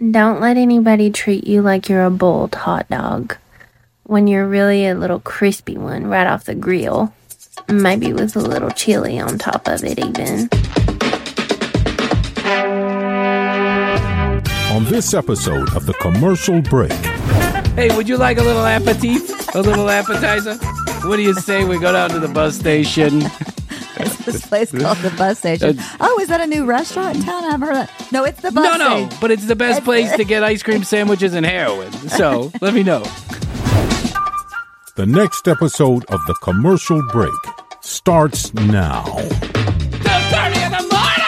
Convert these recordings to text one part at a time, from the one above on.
Don't let anybody treat you like you're a boiled hot dog when you're really a little crispy one right off the grill. Maybe with a little chili on top of it, even. On this episode of The Commercial Break, Hey, would you like a little aperitif? A little appetizer? What do you say we go down to the bus station? this place called the bus station. Oh, is that a new restaurant in town? I haven't heard that. No, it's the bus No, no, station. but it's the best place to get ice cream sandwiches and heroin. So let me know. the next episode of The Commercial Break starts now. Turning in the money.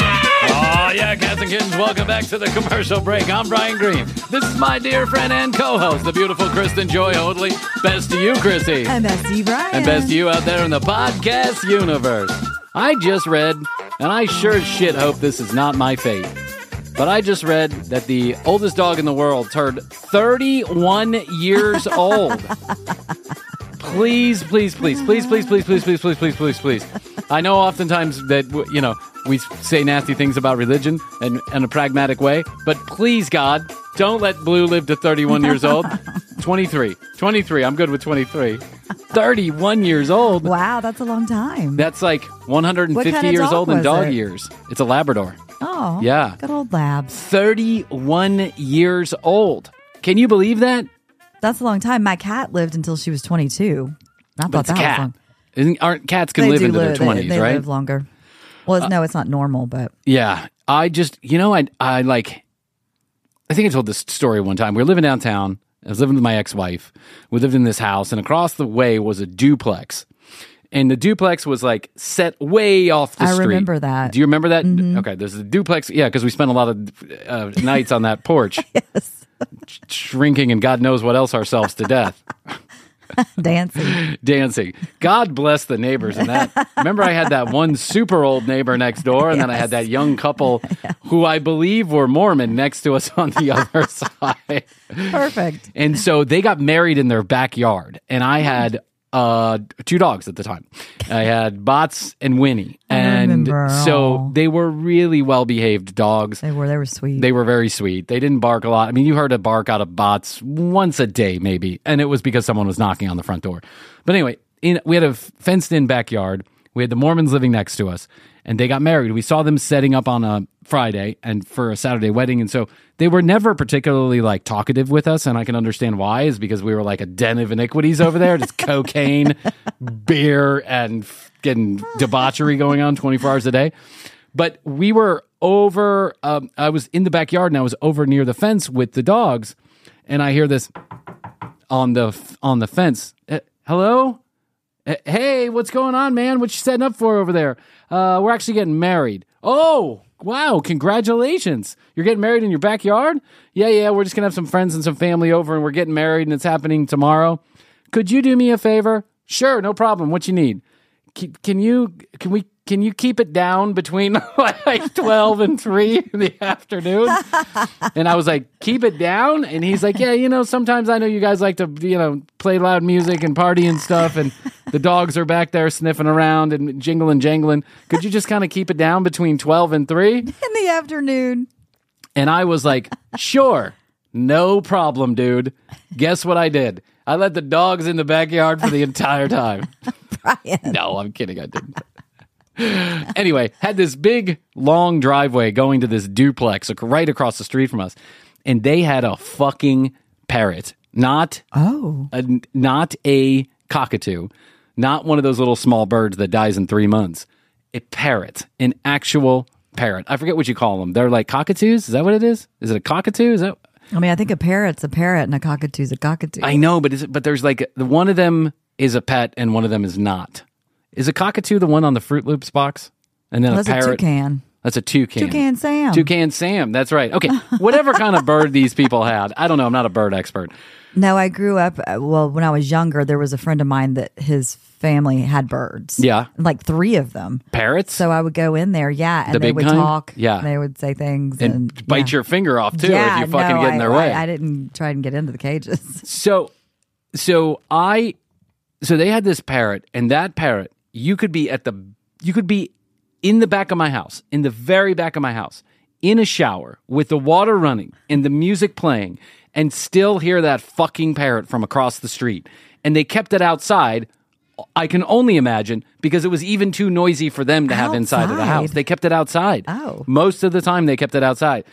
Oh, yeah, cats and kittens, welcome back to the commercial break. I'm Bryan Green. This is my dear friend and co host, the beautiful Kristen Joy Hoadley. Best to you, Krissy. And Bessie Bryan. And best to you out there in the podcast universe. I just read, and I sure as shit hope this is not my fate, but I just read that the oldest dog in the world turned 31 years old. please, please, please, please, please, please, please, please, please, please, please, please. I know oftentimes that, you know, we say nasty things about religion and in a pragmatic way, but please, God, don't let Blue live to 31 years old. 23. 23. I'm good with 23. 31 years old. Wow, that's a long time. That's like 150 kind of years old in dog it? years. It's a Labrador. oh, Yeah. Good old labs. 31 years old. Can you believe that? That's a long time. My cat lived until she was 22. I But thought it's a that was cat. long. Isn't, aren't cats can live do into their they- 20s, they, right? Uh, live longer. Well, it's, no, it's not normal, but Yeah. I just, you know, I, I like, I think I told this story one time. We were living downtown. I was living with my ex wife. We lived in this house, and across the way was a duplex. And the duplex was like set way off the street. I street. remember that. Mm-hmm. Do you remember that? Okay, there's a duplex. Yeah, because we spent a lot of uh, nights on that porch. yes, shrinking and God knows what else ourselves to death. dancing. Dancing. God bless the neighbors in that. Remember, I had that one super old neighbor next door, and then I had that young couple who I believe were Mormon next to us on the other side. Perfect. And so they got married in their backyard, and I had uh, two dogs at the time. I had Bots and Winnie, and so they were really well behaved dogs. They were. They were sweet. They were very sweet. They didn't bark a lot. I mean, you heard a bark out of bots once a day, maybe, and it was because someone was knocking on the front door. But anyway, in, we had a fenced in backyard. We had the Mormons living next to us, and they got married. We saw them setting up on a Friday and for a Saturday wedding, and so they were never particularly like talkative with us, and I can understand why. Is because we were like a den of iniquities over there, just cocaine, beer, and getting debauchery going on twenty four hours a day. But we were over um, i was in the backyard and i was over near the fence with the dogs. And i hear this on the on the fence. "Eh, hello hey what's going on man? What you setting up for over there? Uh, we're actually getting married. Oh wow congratulations. You're getting married in your backyard? Yeah yeah we're just gonna have some friends and some family over and we're getting married and it's happening tomorrow. Could you do me a favor? Sure no problem. What you need? Can, can you can we can you keep it down between like 12 and 3 in the afternoon and i was like keep it down and he's like yeah you know sometimes i know you guys like to you know play loud music and party and stuff and the dogs are back there sniffing around and jingling jangling could you just kind of keep it down between 12 and 3 in the afternoon. and I was like, sure, no problem, dude. Guess what I did? I let the dogs in the backyard for the entire time. Bryan. No, I'm kidding. I didn't. anyway, had this big long driveway going to this duplex right across the street from us, and they had a fucking parrot, not Oh, a, not a cockatoo, not one of those little small birds that dies in three months. A parrot, an actual parrot. I forget what you call them. They're like cockatoos. Is that what it is? Is it a cockatoo? Is that? I mean, I think a parrot's a parrot and a cockatoo's a cockatoo. I know, but is it, but there's like one of them is a pet and one of them is not. Is a cockatoo the one on the Froot Loops box? And then Well, a that's a parrot. toucan. That's a toucan. Toucan Sam. Toucan Sam. That's right. Okay. Whatever kind of bird these people had. I don't know. I'm not a bird expert. No, I grew up. uh, Well, when I was younger, there was a friend of mine that his family had birds. Yeah. like three of them. Parrots. So I would go in there, yeah, and The they would kind? talk. Yeah. they would say things and, and bite yeah. your finger off too yeah, if you fucking no, get in their I, way. I, I didn't try and get into the cages. So, so I, so they had this parrot, and that parrot, you could be at the, you could be in the back of my house, in the very back of my house, in a shower with the water running and the music playing and still hear that fucking parrot from across the street. And they kept it outside. I can only imagine because it was even too noisy for them to have inside of the house. They kept it outside. Oh. Most of the time they kept it outside.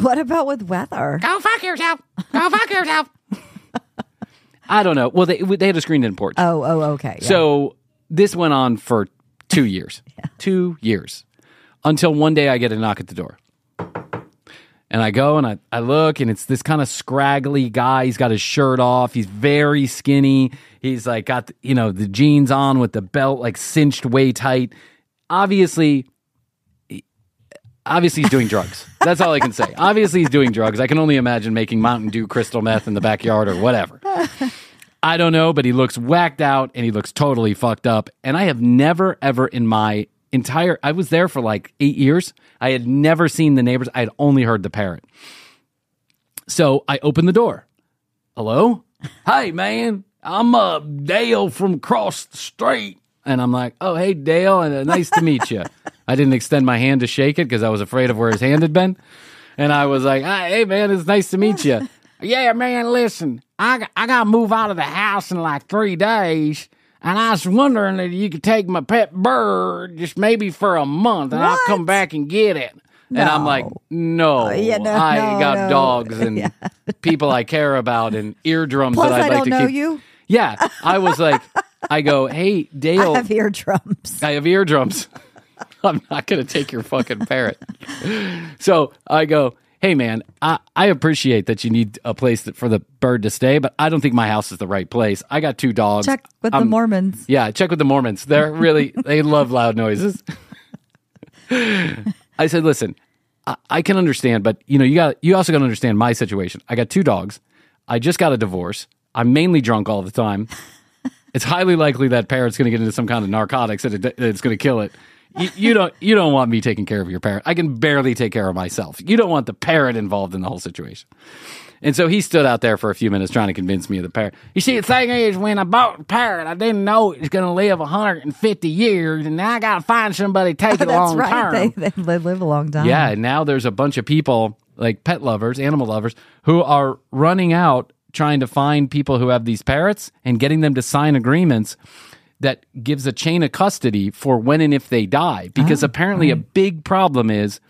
What about with weather? Go fuck yourself. Go fuck yourself. I don't know. Well, they they had a screened-in porch. Oh, oh, okay. yeah. So this went on for two years. Two years. Until one day I get a knock at the door. And I go and I, I look, and it's this kind of scraggly guy. He's got his shirt off. He's very skinny. He's like got, you know, the jeans on with the belt like cinched way tight. Obviously, obviously he's doing drugs. That's all I can say. Obviously he's doing drugs. I can only imagine making Mountain Dew crystal meth in the backyard or whatever. I don't know, but he looks whacked out and he looks totally fucked up. And I have never ever in my entire I was there for like 8 years. I had never seen the neighbors. I had only heard the parrot. So I opened the door. Hello? hey, man. I'm uh, Dale from across the street. And I'm like, oh, hey, Dale, and uh, nice to meet you. I didn't extend my hand to shake it because I was afraid of where his hand had been. And I was like, "Hi, hey, man, it's nice to meet you. yeah, man, listen, I, I got to move out of the house in like three days. And I was wondering if you could take my pet bird just maybe for a month and I'll come back and get it. And I'm like, no, yeah, no, I no, got no. dogs and people I care about and eardrums Plus, that I'd I like don't to know keep. you. Yeah, I was like, I go, hey, Dale, I have eardrums. I have eardrums. I'm not going to take your fucking parrot. so I go, hey, man, I, I appreciate that you need a place that, for the bird to stay, but I don't think my house is the right place. I got two dogs. Check with the I'm- Mormons. Yeah, check with the Mormons. They're really, they love loud noises. I said, listen, I, I can understand, but you know, you got, you also got to understand my situation. I got two dogs. I just got a divorce. I'm mainly drunk all the time. It's highly likely that parrot's going to get into some kind of narcotics and it, it's going to kill it. You, you don't, you don't want me taking care of your parrot. I can barely take care of myself. You don't want the parrot involved in the whole situation. And so he stood out there for a few minutes trying to convince me of the parrot. You see, the thing is, when I bought the parrot, I didn't know it was going to live 150 years, and now I got to find somebody to take it That's long right. term. They, they live, live a long time. Yeah, and now there's a bunch of people like pet lovers, animal lovers, who are running out trying to find people who have these parrots and getting them to sign agreements that gives a chain of custody for when and if they die. Because ah, apparently, a big problem is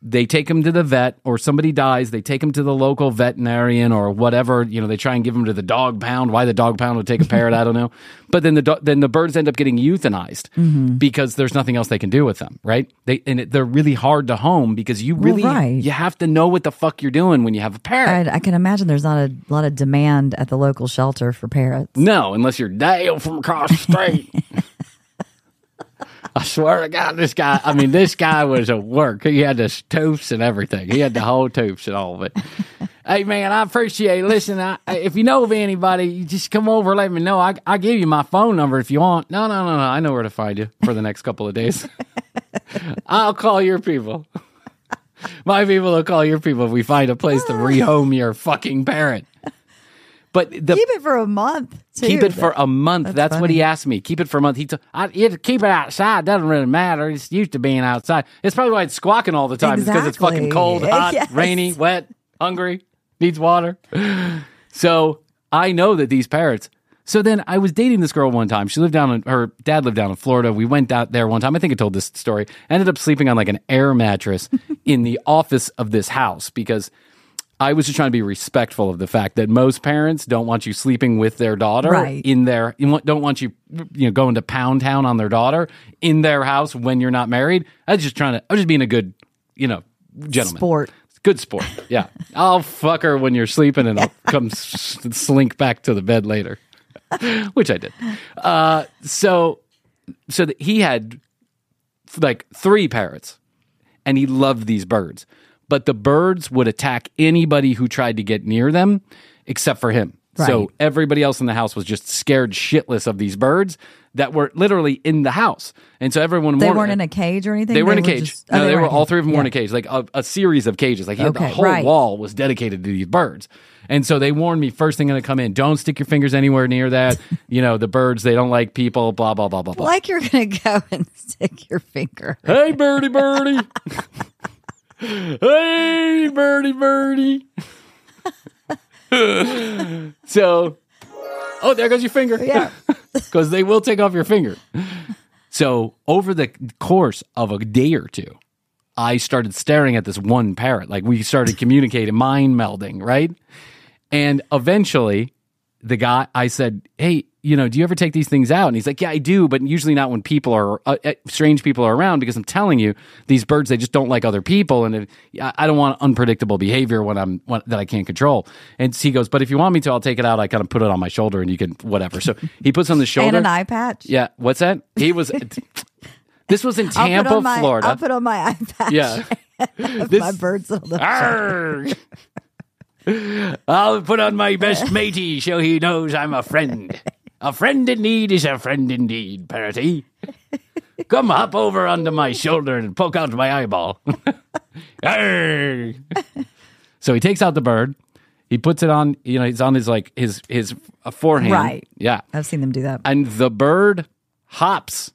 they take them to the vet or somebody dies they take them to the local veterinarian or whatever you know they try and give them to the dog pound why the dog pound would take a parrot i don't know. But then the do- then the birds end up getting euthanized mm-hmm. because there's nothing else they can do with them right? They and it, they're really hard to home because you really right. you have to know what the fuck you're doing when you have a parrot. I, I can imagine there's not a lot of demand at the local shelter for parrots. no unless you're Dale from across the street I swear to God, this guy, I mean, this guy was a work. He had the toofs and everything. He had the whole toofs and all of it. hey, man, I appreciate it. Listen, I, if you know of anybody, you just come over, let me know. I, I'll give you my phone number if you want. No, no, no, no. I know where to find you for the next couple of days. I'll call your people. My people will call your people if we find a place to rehome your fucking parrot. But the Keep it for a month. Too. Keep it for a month. That's, that's what he asked me. Keep it for a month. He t- I, you have to keep it outside. Doesn't really matter. It's used to being outside. It's probably why it's squawking all the time. It's because it's fucking cold, hot, Yes. rainy, wet, hungry, needs water. So I know that these parrots. So then I was dating this girl one time. She lived down in her dad lived down in Florida. We went out there one time. I think I told this story. I ended up sleeping on like an air mattress in the office of this house because I was just trying to be respectful of the fact that most parents don't want you sleeping with their daughter Right. in their you don't want you you know going to pound town on their daughter in their house when you're not married. I was just trying to I was just being a good, you know, gentleman. Sport. Good sport. Yeah. I'll fuck her when you're sleeping and I'll come slink back to the bed later. Which I did. Uh so so that he had like three parrots and he loved these birds. But the birds would attack anybody who tried to get near them except for him. So everybody else in the house was just scared shitless of these birds that were literally in the house. And so everyone They warned- weren't in a cage or anything. they were in a cage. just- oh, no, they, were a all three of them were in a cage, like a, a series of cages. Like had the whole right. wall was dedicated to these birds. And so they warned me first thing going to come in, don't stick your fingers anywhere near that. you know, the birds, they don't like people, blah, blah, blah, blah, blah. Like you're gonna go and stick your finger. Hey, birdie, birdie. hey, birdie, birdie. so, oh, there goes your finger. Yeah. Because they will take off your finger. So, over the course of a day or two, I started staring at this one parrot. Like, we started communicating, mind melding, right? And eventually, the guy, I said, Hey, you know, do you ever take these things out? And he's like, Yeah, I do, but usually not when people are, uh, uh, strange people are around because I'm telling you, these birds, they just don't like other people. And if, I don't want unpredictable behavior when I'm, when, that I can't control. And he goes, But if you want me to, I'll take it out. I kind of put it on my shoulder and you can, whatever. So he puts on the shoulder. And an eye patch. Yeah. What's that? He was, this was in Tampa, my, Florida. I'll put on my eye patch. yeah. my birds on the. I'll put on my best matey so he knows I'm a friend. A friend in need is a friend indeed, Parroty. Come hop over onto my shoulder and poke out my eyeball. So he takes out the bird. He puts it on, you know, it's on his like his his uh, forehand. Right. Yeah. I've seen them do that. And the bird hops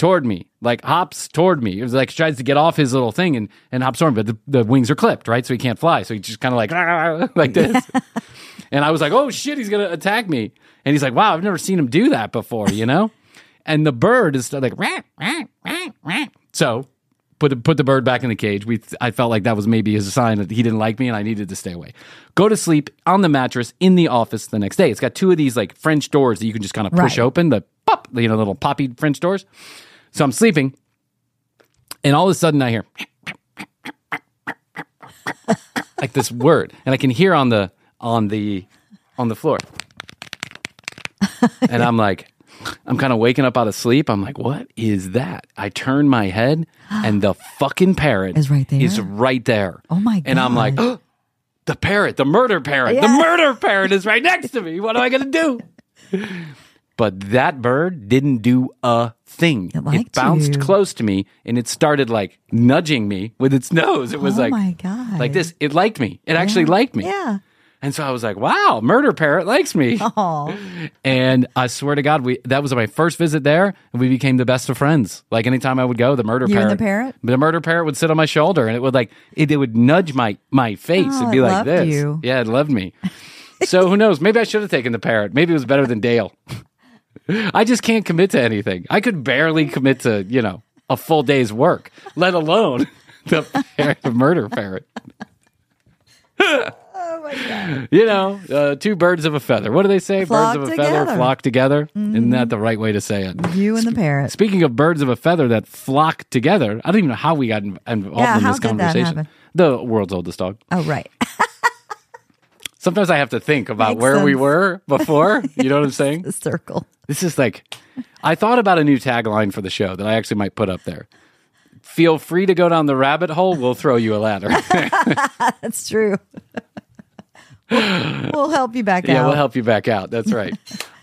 toward me, like hops toward me. It was like tries to get off his little thing and, and hops toward me, but the, the wings are clipped, right? So he can't fly. So he just kind of like, like this. and I was like, oh shit, he's going to attack me. And he's like, wow, I've never seen him do that before, you know? and the bird is like, "Rah, rah, rah, rah." so put the, put the bird back in the cage. We I felt like that was maybe a sign that he didn't like me and I needed to stay away. Go to sleep on the mattress in the office the next day. It's got two of these like French doors that you can just kind of push Right. open, the pop, you know, little poppy French doors. So I'm sleeping, and all of a sudden I hear like this word, and I can hear on the on the on the floor, and I'm like, I'm kind of waking up out of sleep. I'm like, what is that? I turn my head, and the fucking parrot Is right there? Is right there. Oh my And I'm like, God. the parrot, the murder parrot, the murder parrot is right next to me. What am I going to do? But that bird didn't do a thing. It liked bounced you. close to me and it started like nudging me with its nose. It was oh like, my god. like this. It liked me. It actually liked me. Yeah. And so I was like, wow, murder parrot likes me. Oh. And I swear to God, we that was my first visit there, and we became the best of friends. Like anytime I would go, the murder You parrot, the parrot? the murder parrot would sit on my shoulder, and it would like it, it would nudge my my face Oh, and be it like loved this. you. Yeah, it loved me. so who knows? Maybe I should have taken the parrot. Maybe it was better than Dale. I just can't commit to anything. I could barely commit to you know a full day's work, let alone the, parrot, the murder parrot. Oh my god. You know, uh, two birds of a feather. What do they say? Flock birds of a feather flock together. Isn't that the right way to say it? You and the parrot. Speaking of birds of a feather that flock together, I don't even know how we got involved Yeah, in this conversation. The world's oldest dog. Oh right. Sometimes I have to think about Makes where we were before. You know what I'm saying? The circle. This is like, I thought about a new tagline for the show that I actually might put up there. Feel free to go down the rabbit hole. We'll throw you a ladder. That's true. we'll, we'll help you back out. Yeah, out. we'll help you back out. That's right.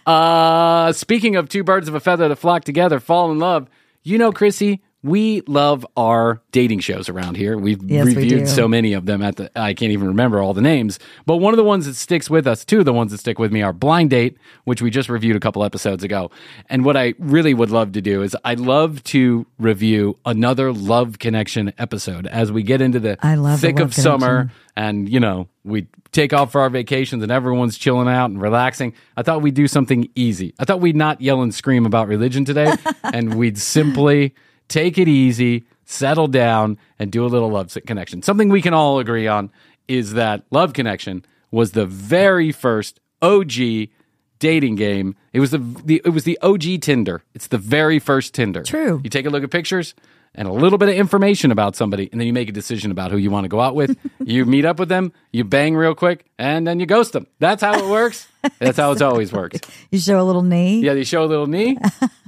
uh, speaking of two birds of a feather that flock together, fall in love. You know, Krissy, we love our dating shows around here. We've Yes, reviewed do. so many of them at the I can't even remember all the names. But one of the ones that sticks with us, two of the ones that stick with me are Blind Date, which we just reviewed a couple episodes ago. And what I really would love to do is I'd love to review another Love Connection episode as we get into the I love the thick Love of summer Connection. and you know we take off for our vacations and everyone's chilling out and relaxing i thought we'd do something easy i thought we'd not yell and scream about religion today and we'd simply take it easy settle down and do a little love connection something we can all agree on is that love connection was the very first og dating game it was the, the it was the og tinder it's the very first tinder True. you take a look at pictures and a little bit of information about somebody, and then you make a decision about who you want to go out with. you meet up with them, you bang real quick, and then you ghost them. That's how it works. That's how it's always worked. You show a little knee. Yeah, you show a little knee.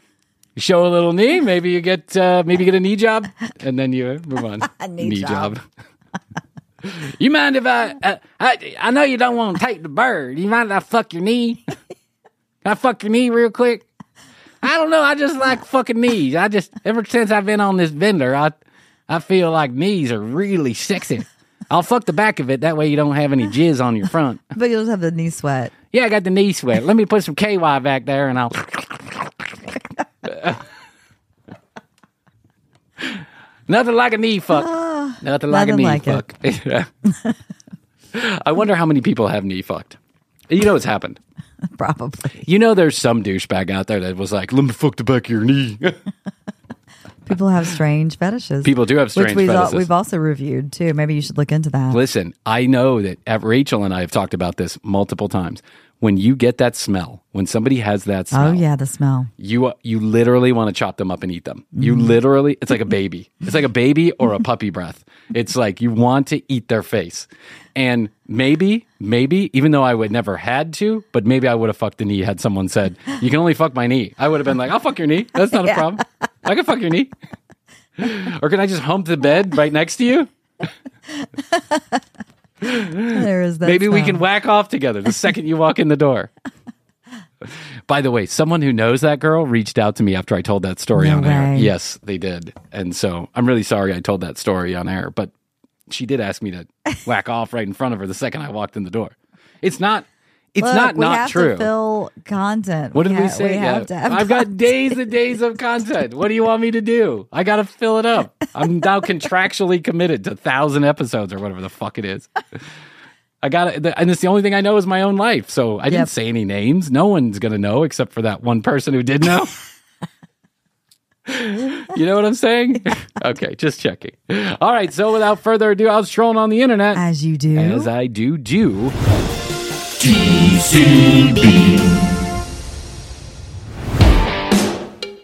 You show a little knee. Maybe you get uh, maybe you get a knee job, and then you move on. A knee job. You mind if I, uh, I? I know you don't want to take the bird. You mind if I fuck your knee? Can I fuck your knee real quick? I don't know. I just like fucking knees. I just ever since I've been on this vendor, I I feel like knees are really sexy. I'll fuck the back of it. That way you don't have any jizz on your front. But you'll just have the knee sweat. Yeah, I got the knee sweat. Let me put some KY back there and I'll. Nothing like a knee fuck. Nothing like a knee like fuck. I wonder how many people have knee fucked. You know what's happened. Probably. You know there's some douchebag out there that was like, let me fuck the back of your knee. People have strange fetishes. People do have strange which we've, al- fetishes. we've also reviewed too. Maybe you should look into that. Listen, I know that uh, Rachel and I have talked about this multiple times. When you get that smell, when somebody has that smell, oh yeah, the smell. you you literally want to chop them up and eat them. You Mm-hmm. literally, it's like a baby. It's like a baby or a puppy breath. It's like you want to eat their face. And maybe, maybe, even though I would never had to, but maybe I would have fucked the knee had someone said, "You can only fuck my knee." I would have been like, "I'll fuck your knee. That's not a problem. I can fuck your knee." or can I just hump the bed right next to you? There is that. Maybe we can whack off together the second you walk in the door. By the way, someone who knows that girl reached out to me after I told that story No on air. Yes, they did. And so I'm really sorry I told that story on air, but she did ask me to whack off right in front of her the second I walked in the door. It's not it's Look, not we not have true. To fill content. what did we ha- say? We Yeah. have to have I've got days and days of content. What do you want me to do? I got to fill it up. I'm now contractually committed to 1000 episodes or whatever the fuck it is. I got it, and it's the only thing I know is my own life. So I didn't say any names. No one's gonna know except for that one person who did know. you know what I'm saying? okay, just checking. All right. So without further ado, I was trolling on the internet as you do. as I do do. 继续迷。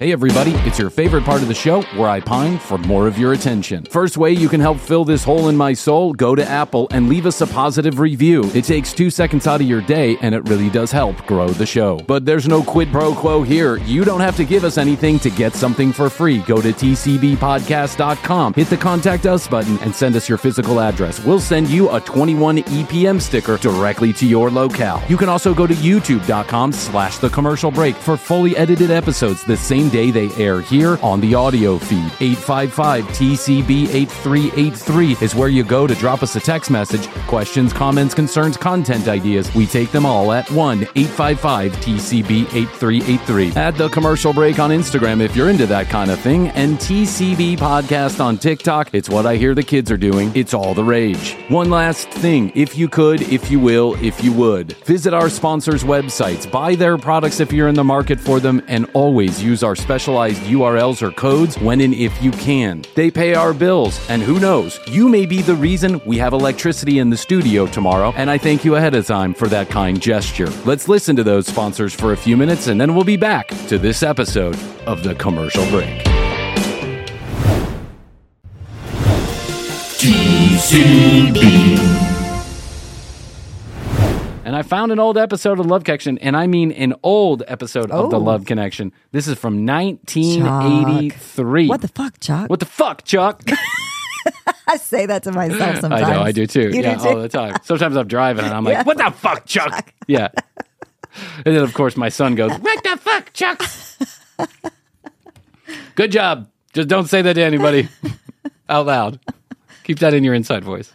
Hey everybody, it's your favorite part of the show where I pine for more of your attention. First way you can help fill this hole in my soul, go to Apple and leave us a positive review. It takes two seconds out of your day and it really does help grow the show. But there's no quid pro quo here. You don't have to give us anything to get something for free. Go to tcbpodcast.com, hit the contact us button and send us your physical address. We'll send you a 21 EPM sticker directly to your locale. You can also go to youtube.com slash the commercial break for fully edited episodes the same day they air here on the audio feed. 855-TCB-8383 is where you go to drop us a text message, questions, comments, concerns, content ideas. We take them all at 1-855-TCB-8383. Add the commercial break on Instagram if you're into that kind of thing, and TCB podcast on TikTok. It's what I hear the kids are doing. It's all the rage. One last thing, if you could, if you will, if you would, visit our sponsors' websites, buy their products if you're in the market for them, and always use our specialized URLs or codes when and if you can. They pay our bills, and who knows, you may be the reason we have electricity in the studio tomorrow, and I thank you ahead of time for that kind gesture. Let's listen to those sponsors for a few minutes, and then we'll be back to this episode of The Commercial Break. And I found an old episode of Love Connection, and I mean an old episode of The Oh. Love Connection. This is from 1983. What the fuck, Chuck? What the fuck, Chuck? I say that to myself sometimes. I know, I do too. You yeah, do too. all the time. Sometimes I'm driving and I'm like, what the fuck, Chuck? Yeah. And then, of course, my son goes, what the fuck, Chuck? Good job. Just don't say that to anybody out loud. Keep that in your inside voice.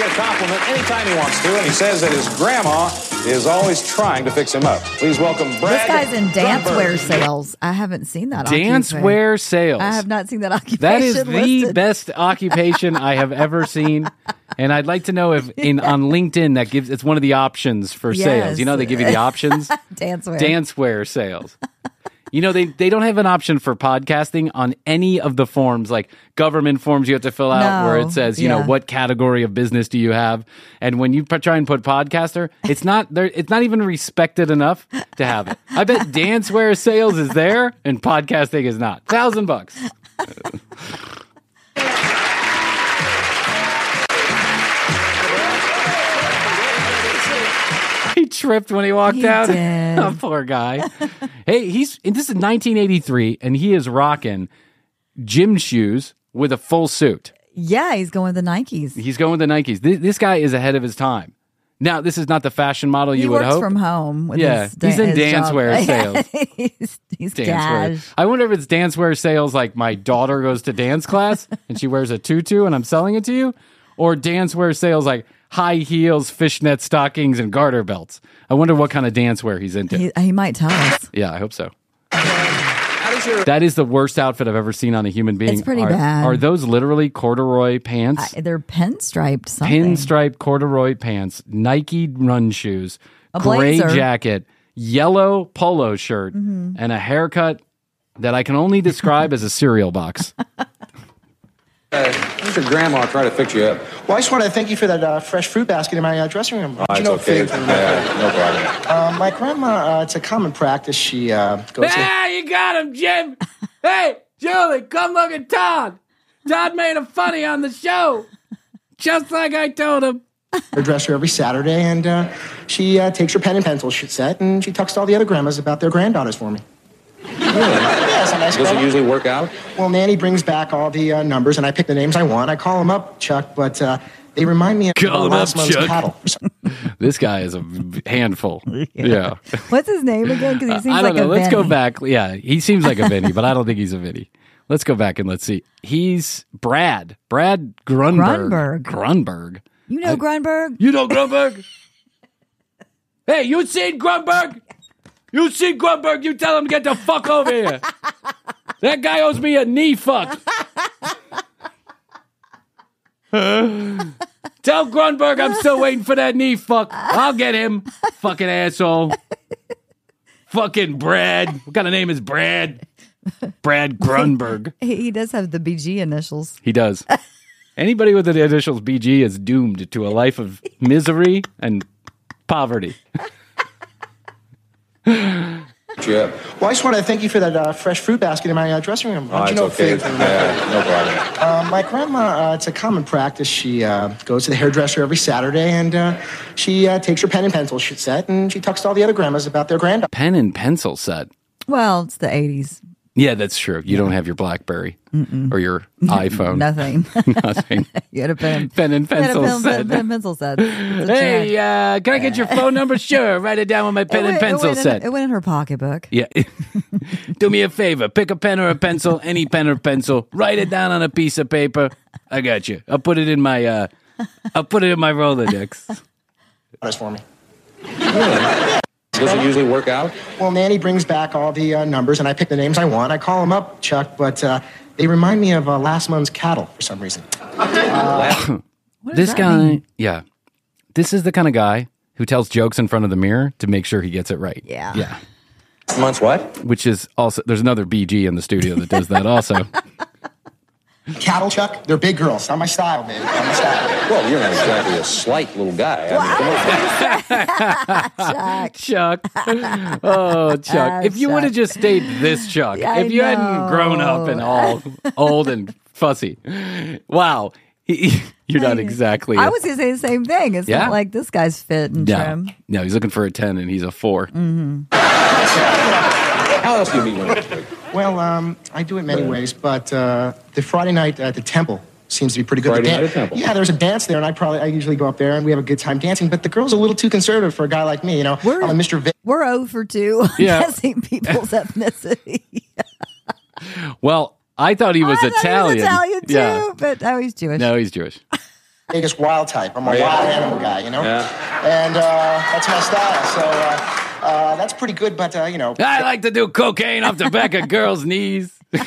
Get a compliment anytime he wants to, and he says that his grandma is always trying to fix him up. Please welcome This Brad. guy's in dancewear Grunberg. sales. I haven't seen that. occupation. Dancewear sales. I have not seen that occupation. That is the listed. best occupation I have ever seen. And I'd like to know if in on LinkedIn that gives it's one of the options for sales. You know they give you the options. dancewear. Dancewear sales. You know they they don't have an option for podcasting on any of the forms like government forms you have to fill out where it says, you know, what category of business do you have? And when you try and put podcaster, it's not there it's not even respected enough to have it. I bet dancewear sales is there and podcasting is not. 1000 bucks. tripped when he walked He out. oh, poor guy. hey, he's this is 1983, and he is rocking gym shoes with a full suit. Yeah, he's going with the Nikes. He's going with the Nikes. This, this guy is ahead of his time. Now, this is not the fashion model you he would works hope. from home. With Yeah, his, he's in dancewear sales. he's he's Dancewear. I wonder if it's dancewear sales like my daughter goes to dance class and she wears a tutu and I'm selling it to you, or dancewear sales like high heels, fishnet stockings, and garter belts. I wonder what kind of dancewear he's into. He, he might tell us. Yeah, I hope so. That is the worst outfit I've ever seen on a human being. It's pretty are, bad. Are those literally corduroy pants? I, they're pinstriped something. Pinstripe corduroy pants, Nike run shoes, A gray blazer. jacket, yellow polo shirt, Mm-hmm. and a haircut that I can only describe as a cereal box. Who's your grandma trying to fix you up? Well, I just want to thank you for that uh, fresh fruit basket in my uh, dressing room. Oh, it's you know okay. Fig- Yeah, no problem. Uh, my grandma, uh, it's a common practice. She uh, goes to ah, you got him, Jim. Hey, Julie, come look at Todd. Todd made a funny on the show, just like I told him. her dresser every Saturday, and uh, she uh, takes her pen and pencil sh- set and she talks to all the other grandmas about their granddaughters for me. Yeah, it's a nice Does grandma. it usually work out? Well, Nanny brings back all the uh, numbers, and I pick the names I want. I call them up, Chuck, but uh, they remind me of Call uh, 'em last up, month's Chuck. cattle. This guy is a handful. Yeah. What's his name again? Because he seems I don't like know. a Let's go back. Yeah, he seems like a Vinny, but I don't think he's a Vinny. Let's go back and let's see. He's Brad. Brad Grunberg. Grunberg. Grunberg. You know Grunberg? You know Grunberg? hey, you seen Grunberg? You see Grunberg? You tell him to get the fuck over here. That guy owes me a knee fuck. Tell Grunberg I'm still waiting for that knee fuck. I'll get him. Fucking asshole. Fucking Brad. What kind of name is Brad? Brad Grunberg. He, he does have the BG initials. He does. Anybody with the initials BG is doomed to a life of misery and poverty. You? Well, I just want to thank you for that uh, fresh fruit basket in my uh, dressing room. Oh, Did it's you know okay. Fig- Yeah, no problem. Uh, my grandma, uh, it's a common practice. She uh, goes to the hairdresser every Saturday, and uh, she uh, takes her pen and pencil set, and she talks to all the other grandmas about their granddaughters. Pen and pencil set. Well, it's the 80s. Yeah, that's true. You don't have your BlackBerry or your iPhone. Nothing. Nothing. you had a pen. Pen and you had a pencil pen, set. pen, pen, pencil set. Hey, uh, can I get your phone number? Sure. Write it down with my It pen and went- it pencil in- set. it went in her pocketbook. Yeah. Do me a favor. Pick a pen or a pencil, any pen or pencil. Write it down on a piece of paper. I got you. I'll put it in my uh I'll put it in my Rolodex. for me. Does it usually work out? Well, Nanny brings back all the uh, numbers, and I pick the names I want. I call them up, Chuck, but uh, they remind me of uh, last month's cattle for some reason. What this guy, mean? yeah. This is the kind of guy who tells jokes in front of the mirror to make sure he gets it right. Yeah. Yeah. Months what? Which is also there's another BG in the studio that does that also. Cattle, Chuck, they're big girls. Not my style, man. Not my style. Well, you're not exactly a slight little guy. I mean, come on. Chuck. Chuck. Oh, Chuck. Ah, if you would have just stayed this Chuck, I if you hadn't grown up and all old and fussy. Wow. You're not exactly. I a- was going to say the same thing. It's Yeah? not like this guy's fit and no, trim. no, he's looking for a 10 and he's a 4. Mm. How else do you meet women? Well, um, I do it many ways, but uh, the Friday night at the temple seems to be pretty good. Friday The dan- night at Temple. Yeah, there's a dance there, and I probably I usually go up there, and we have a good time dancing. But the girl's a little too conservative for a guy like me. You know, We're- I'm a Mr. Vic. We're 0 for 2 Yeah. guessing people's ethnicity. Well, I thought he was I thought Italian. He was Italian too, Yeah. but oh, he's Jewish. No, he's Jewish. Vegas wild type. I'm a yeah? wild animal guy, you know? Yeah. And uh, that's my style. So uh, uh, that's pretty good, but, uh, you know. I like to do cocaine off the back of girls' knees.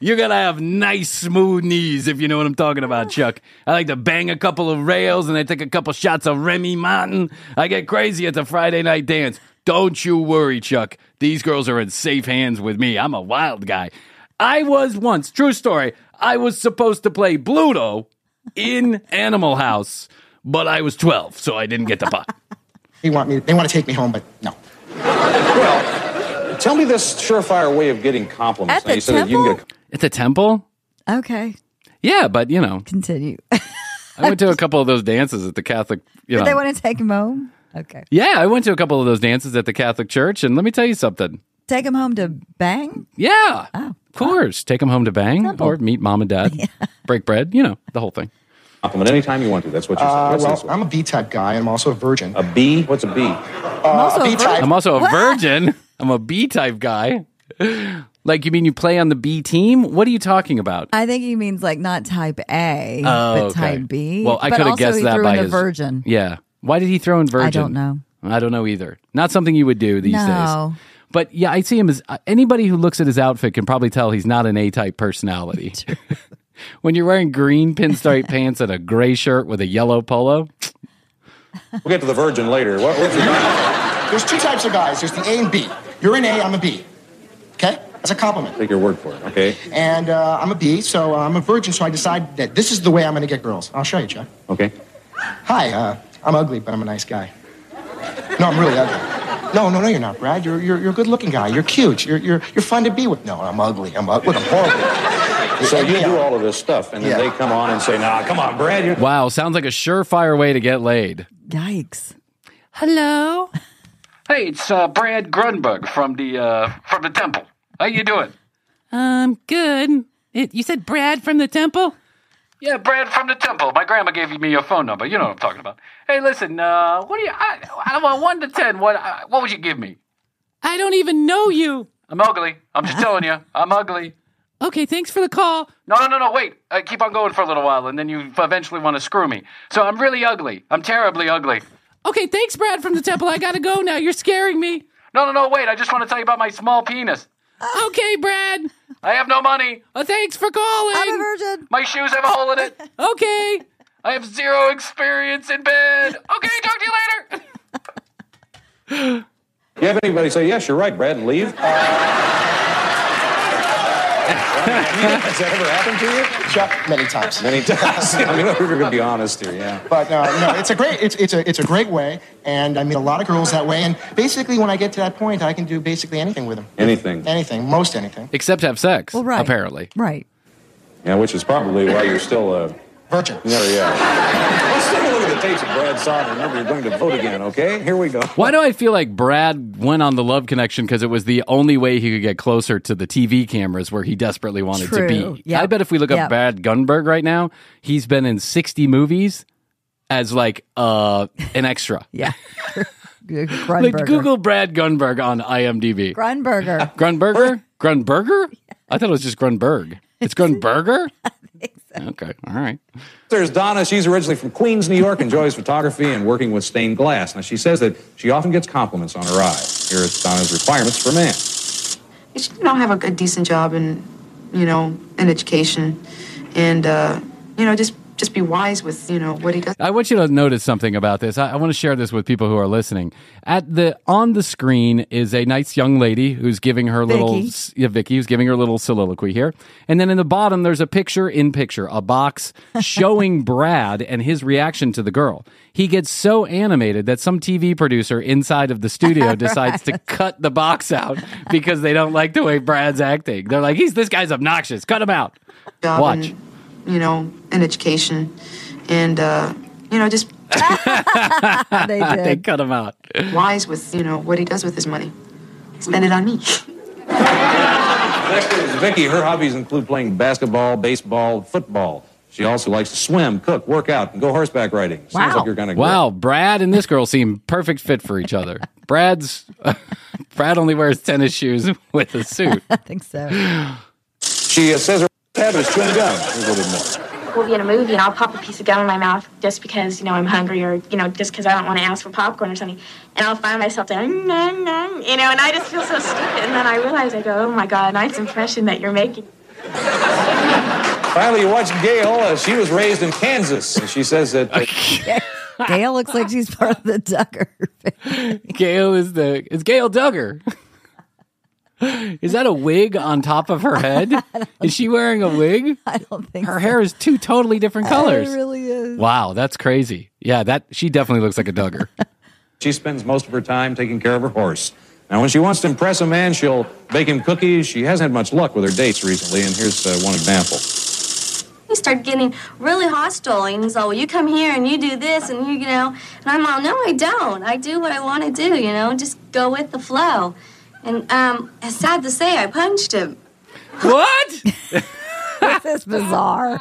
You're gonna have nice, smooth knees if you know what I'm talking about, Chuck. I like to bang a couple of rails and I take a couple shots of Remy Martin. I get crazy at the Friday night dance. Don't you worry, Chuck. These girls are in safe hands with me. I'm a wild guy. I was once, true story, I was supposed to play Bluto in Animal House, but I was 12, so I didn't get the part. They want me. They want to take me home, but no. Well, tell me this surefire way of getting compliments. At Now, the you said that you can temple? get At the temple? Okay, Yeah, but you know, continue. I went to a couple of those dances at the Catholic. You know, Did they want to take him home? Okay, yeah, I went to a couple of those dances at the Catholic Church, and let me tell you something. take him home to bang. Yeah, Oh. of course. Take them home to bang Simple. or meet mom and dad, break bread, you know, the whole thing. Compliment anytime you want to. That's what you said. Uh, What's well, this one? I'm a B-type guy, and I'm also a virgin. a B? What's a B? I'm also a B-type. virgin. I'm also a virgin. I'm a B type guy. Like, you mean you play on the B team? What are you talking about? I think he means like not type A, Oh, but okay. type B. Well, I But could have also guessed he that threw by in a his virgin. Yeah. Why did he throw in virgin? I don't know. I don't know either. Not something you would do these No. days. But yeah, I see him as uh, anybody who looks at his outfit can probably tell he's not an A type personality. when you're wearing green pinstripe pants and a gray shirt with a yellow polo, We'll get to the virgin later. What, what's your There's two types of guys. There's the A and B. You're an A, I'm a B. Okay? That's a compliment. Take your word for it, okay? And uh, I'm a B, so uh, I'm a virgin, so I decide that this is the way I'm going to get girls. I'll show you, Chuck. Okay. Hi, uh, I'm ugly, but I'm a nice guy. No, I'm really ugly. No, no, no, you're not, Brad. You're, you're, you're a good-looking guy. You're cute. You're, you're, you're fun to be with. No, I'm ugly. I'm ugly. Look, I'm horrible. So you do all of this stuff, and then Yeah. they come on and say, nah, come on, Brad. You're... wow, sounds like a surefire way to get laid. Yikes. Hello. Hey, it's uh, Brad Grunberg from the uh, from the temple. How you doing? Um, good. It, you said Brad from the temple? Yeah, Brad from the temple. My grandma gave me your phone number. You know what I'm talking about. Hey, listen. Uh, what do you? I, I want one to ten. What? Uh, what would you give me? I don't even know you. I'm ugly. I'm just telling you. I'm ugly. Okay, thanks for the call. No, no, no, no. Wait. I keep on going for a little while, and then you eventually want to screw me. So I'm really ugly. I'm terribly ugly. Okay, thanks, Brad from the temple. I gotta go now. You're scaring me. No, no, no. Wait. I just want to tell you about my small penis. Okay, Brad. I have no money. Uh, thanks for calling. I'm a virgin. My shoes have a hole in it. Okay. I have zero experience in bed. Okay, talk to you later. You have anybody say, yes, you're right, Brad, and leave? Has that ever happened to you? Chuck, many times. Many times. I mean, we're going to be honest here, yeah. But uh, no, it's a great, it's, it's, a, it's a great way, and I meet a lot of girls that way. And basically, when I get to that point, I can do basically anything with them. Anything. Anything, most anything. Except have sex. Well, right. Apparently. Right. Yeah, which is probably why you're still a... Virgin. never, yeah. Let's take a look at the tapes of Brad saw remember you're going to vote again, okay? Here we go. Why do I feel like Brad went on the Love Connection because it was the only way he could get closer to the TV cameras where he desperately wanted to be? Yep. I bet if we look up Yep. Brad Gunberg right now, he's been in 60 movies as like uh an extra. Yeah. Like Google Brad Gunberg on IMDb. Grunberger. Grunberger? Grunberger? I thought it was just Grunberg. It's Grunberger? Okay, all right. There's Donna. She's originally from Queens, New York, enjoys photography and working with stained glass. Now, she says that she often gets compliments on her eye. Here is Donna's requirements for men. You should, you know, have a good, decent job and, you know, an education, and uh, you know, just just be wise with, you know, what he does. I want you to notice something about this. I, I want to share this with people who are listening. At the on the screen is a nice young lady who's giving her little Vicki. s- yeah, Vicki who's giving her little soliloquy here, and then in the bottom there's a picture in picture, a box showing Brad and his reaction to the girl. He gets so animated that some TV producer inside of the studio decides to cut the box out because they don't like the way Brad's acting. They're like, "He's this guy's obnoxious. Cut him out." Job Watch. And, you know, an education, and uh, you know, just They They cut him out. wise with, you know, what he does with his money. Spend it on me. Next is Vicki. Her hobbies include playing basketball, baseball, football. She also likes to swim, cook, work out, and go horseback riding. Seems Wow. like you're kind of Wow, Brad and this girl seem perfect fit for each other. Brad's Brad only wears tennis shoes with a suit. I think so. She uh, says her habit is chewing gum. Here's a little bit more. we'll be in a movie and I'll pop a piece of gum in my mouth just because, you know, I'm hungry or, you know, just because I don't want to ask for popcorn or something. And I'll find myself there, "Nah, nah," you know, and I just feel so stupid. And then I realize, I go, oh my God, nice impression that you're making. Finally, you watch Gail. Uh, she was raised in Kansas. And she says that uh, Gail looks like she's part of the Duggar. Gail is the it's Gail Duggar. Is that a wig on top of her head? Is she wearing a wig? I don't think Her so. hair is two totally different colors. It really is. Wow, that's crazy. Yeah, that she definitely looks like a Duggar. she spends most of her time taking care of her horse. Now, when she wants to impress a man, she'll bake him cookies. She hasn't had much luck with her dates recently, and here's uh, one example. He started getting really hostile, and he's all, "Well, you come here and you do this, and you, you know." And I'm all, "No, I don't. I do what I want to do. You know, just go with the flow." And um, it's sad to say, I punched him. What? this is bizarre.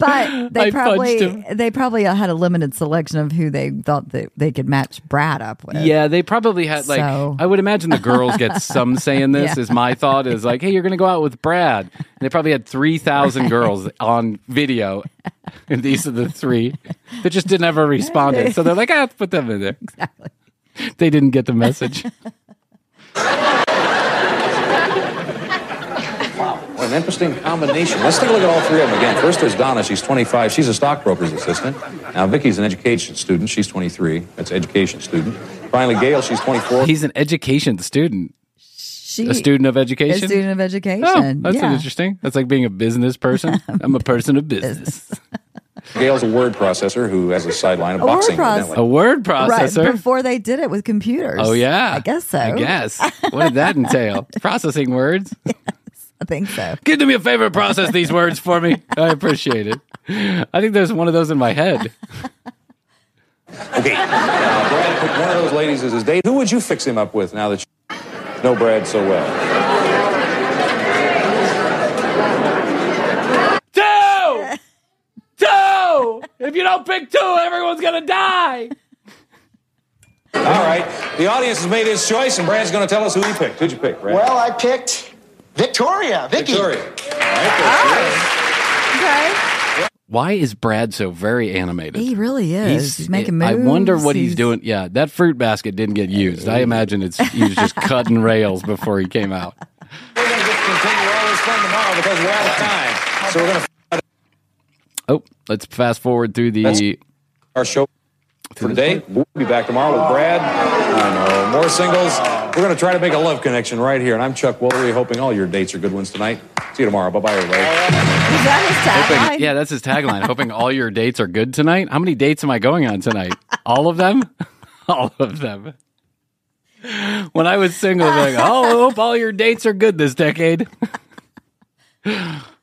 But they I probably they probably had a limited selection of who they thought that they could match Brad up with. Yeah, they probably had like So- I would imagine the girls get some say in this. Yeah. Is my thought is like, hey, you're going to go out with Brad. And they probably had three thousand girls on video, and these are the three that just didn't ever responded. So they're like, ah, put them in there. Exactly. They didn't get the message. an interesting combination. Let's take a look at all three of them again. First, there's Donna. She's 25. She's a stockbroker's assistant. Now, Vicki's an education student. She's 23. That's education student. Finally, Gail. She's 24. He's an education student, She a student of education. a student of oh, education. Oh, that's yeah. interesting. That's like being a business person. I'm a person of business. Gail's a word processor who has a sideline of A word boxing. processor. evidently. A word Right processor. before they did it with computers. Oh yeah, I guess so. I guess. What did that entail? Processing words. I think so. Can you do me a favor and process these words for me? I appreciate it. I think there's one of those in my head. Okay. Now, Brad picked one of those ladies as his date. Who would you fix him up with now that you know Brad so well? Two! Two! If you don't pick two, everyone's gonna die. All right. The audience has made his choice, and Brad's going to tell us who he picked. Who'd you pick, Brad? Well, I picked Victoria, Vicki. Victoria. All right, Okay. Why is Brad so very animated? He really is. He's, making moves. I wonder what he's He's- doing. Yeah, that fruit basket didn't get used. I imagine it's he was just cutting rails before he came out. We're going to get to continue all this fun tomorrow because we're out of time. So we're going to Oh, let's fast forward through the. That's- our show for today. We'll be back tomorrow with Brad. I know. More singles. We're going to try to make a love connection right here. And I'm Chuck Woolery, hoping all your dates are good ones tonight. See you tomorrow. Bye bye, everybody. Is that his tagline? Hoping, yeah, that's his tagline. Hoping all your dates are good tonight. How many dates am I going on tonight? All of them? All of them. When I was single, I'm like, oh, I hope all your dates are good this decade.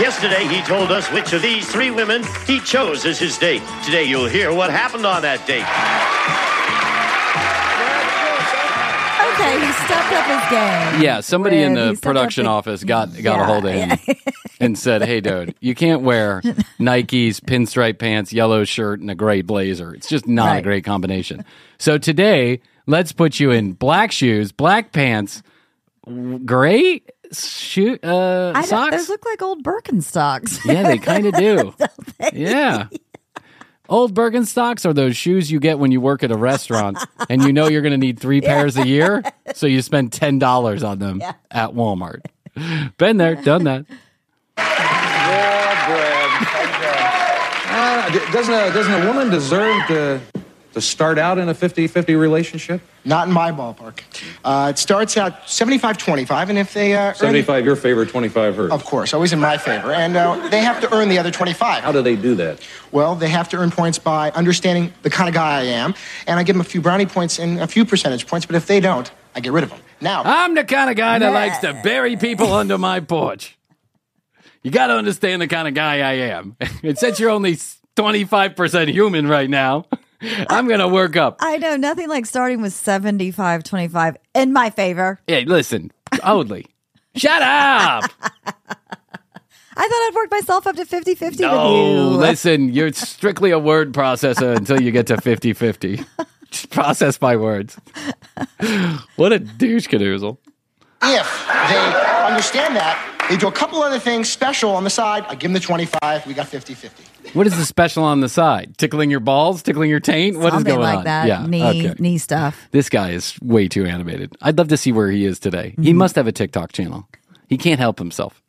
Yesterday, he told us which of these three women he chose as his date. Today, you'll hear what happened on that date. Okay, he stepped up his game. Yeah, somebody in Brad, the he stepped production up office got got a hold of him and said, "Hey, dude, you can't wear Nikes, pinstripe pants, yellow shirt, and a gray blazer. It's just not a Right. great combination." So today, let's put you in black shoes, black pants, gray shoe uh, I socks. those look like old Birkenstocks. Yeah, they kind of do. yeah. Old Birkenstocks are those shoes you get when you work at a restaurant and you know you're going to need three pairs a year. So you spend $10 on them at Walmart. Been there, done that. Uh, d- doesn't, a, doesn't a woman deserve to, to start out in a 50 50 relationship? Not in my ballpark. Uh, it starts out 75 25, and if they. Uh, earn- 75 your favor, 25 hers. Of course, always in my favor. And uh, they have to earn the other 25. How do they do that? Well, they have to earn points by understanding the kind of guy I am, and I give them a few brownie points and a few percentage points, but if they don't, I get rid of them. Now, I'm the kind of guy that likes to bury people under my porch. You got to understand the kind of guy I am. And since you're only 25% human right now, I'm going to work up. I know nothing like starting with 75 25 in my favor. Hey, listen, Oldly, shut up. I thought I'd worked myself up to 50 50 with No, you. listen, you're strictly a word processor until you get to 50 50. Just process my words. What a douche canoozle. if they understand that, they do a couple other things special on the side. I give them the 25. We got 50 50. What is the special on the side? Tickling your balls? Tickling your taint? What is Something going like on? that. Yeah. knee, okay. knee stuff. This guy is way too animated. I'd love to see where he is today. He mm-hmm. must have a TikTok channel. He can't help himself.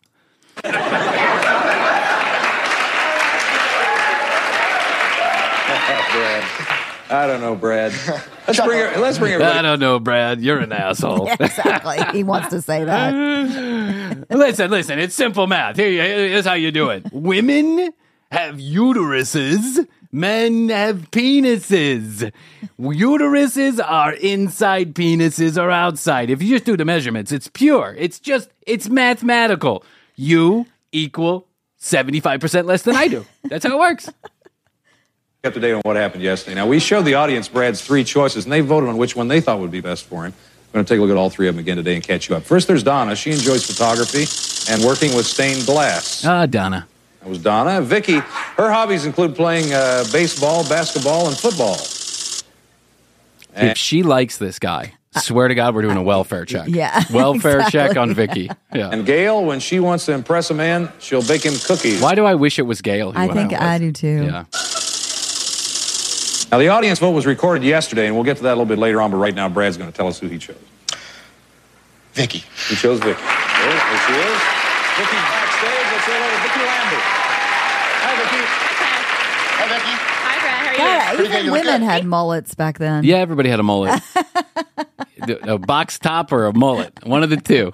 I don't know, Brad. Let's bring her, let's bring I don't know, Brad. You're an asshole. exactly. he wants to say that. listen, listen. It's simple math. Here, here's how you do it. Women have uteruses. Men have penises. Uteruses are inside, penises are outside. If you just do the measurements, it's pure. It's just, it's mathematical. You equal 75% less than I do. That's how it works. Up to date on what happened yesterday. Now, we showed the audience Brad's three choices, and they voted on which one they thought would be best for him. We're going to take a look at all three of them again today and catch you up. First, there's Donna. She enjoys photography and working with stained glass. Ah, Donna. That was Donna. Vicki, her hobbies include playing uh, baseball, basketball, and football. If she likes this guy, swear to God, we're doing a welfare check. Yeah, Welfare check on Vicki. Yeah. And Gail, when she wants to impress a man, she'll bake him cookies. Why do I wish it was Gail? who I think out I do too. Yeah. Now, the audience vote was recorded yesterday, and we'll get to that a little bit later on, but right now, Brad's going to tell us who he chose. Vicki. He chose Vicki. There, there she is. Vicki's backstage. Let's say hello to Vicki Lambert. Hi, Vicki. Hi, Vicki. Hi, Brad. How are you? God, Pretty good, even you look women good. had mullets back then. Yeah, everybody had a mullet. a box top or a mullet. One of the two.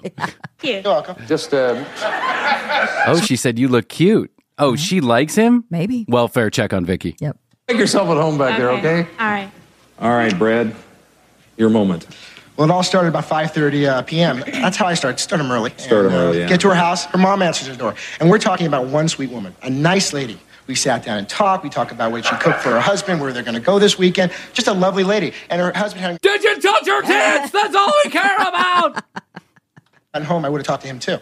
Cute. You're welcome. Just, uh, Oh, she said you look cute. Oh, she likes him? Maybe. Welfare check on Vicki. Yep. Make yourself at home back there, okay? All right. All right, Brad. Your moment. Well, it all started about 5:30 uh, p.m. That's how I start. Start them early. Start 'em And, uh, early, yeah. Get to her house. Her mom answers the door, and we're talking about one sweet woman, a nice lady. We sat down and talked. We talked about what she cooked for her husband, where they're going to go this weekend. Just a lovely lady, and her husband hadn't Did you touch your kids? That's all we care about. At home. I would have talked to him too.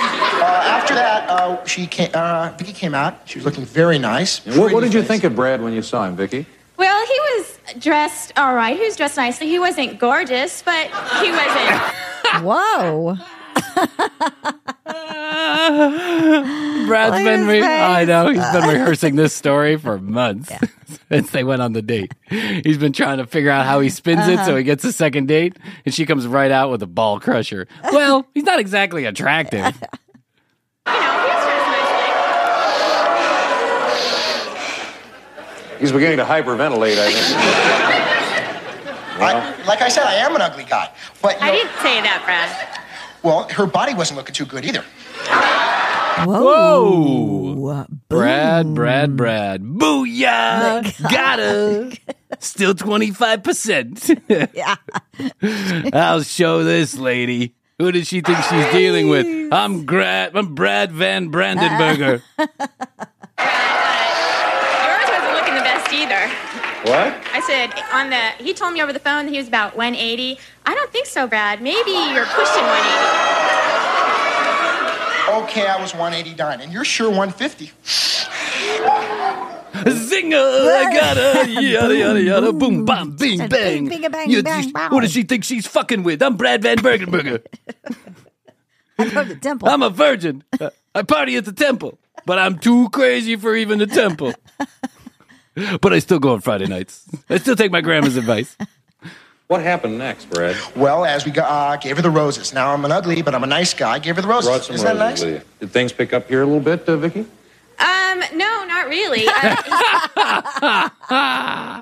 Uh, after that, uh, she came. Uh, Vicki came out. She was looking very nice. What, what pretty did you nice. think of Brad when you saw him, Vicki? Well, he was dressed all right. He was dressed nicely. He wasn't gorgeous, but he wasn't. Whoa. Brad's Look at been re- I know he's been rehearsing this story for months since they went on the date. He's been trying to figure out how he spins it Uh-huh. so he gets a second date, and she comes right out with a ball crusher. Well, he's not exactly attractive. You know, he was. He's beginning to hyperventilate, I think. I, like I said, I am an ugly guy, but you I know, didn't say that, Brad. Well, her body wasn't looking too good either. Whoa. Brad, Brad, Brad. Booyah! Gotta! Still 25%. Yeah. I'll show this lady. Who does she think she's dealing with? I'm Brad, I'm Brad Van Brandenburger. Yours wasn't looking the best either. What? I said on the. He told me over the phone that he was about 180. I don't think so, Brad. Maybe you're pushing 180. Okay, I was 189, and you're sure 150. Zinger! I gotta yada yada yada boom bam bing Bing, bang. bing, a bang, You- bang, you- bow. Who does she think she's fucking with? I'm Brad Van Brandenburger. I go to the temple. I'm a virgin. I party at the temple, but I'm too crazy for even the temple. But I still go on Friday nights. I still take my grandma's advice. What happened next, Brad? Well, as we got, uh, gave her the roses. Now I'm an ugly, but I'm a nice guy. Gave her the roses. Brought some Isn't that roses nice? with you. Did things pick up here a little bit, uh, Vicki? Um, no, not really. Uh,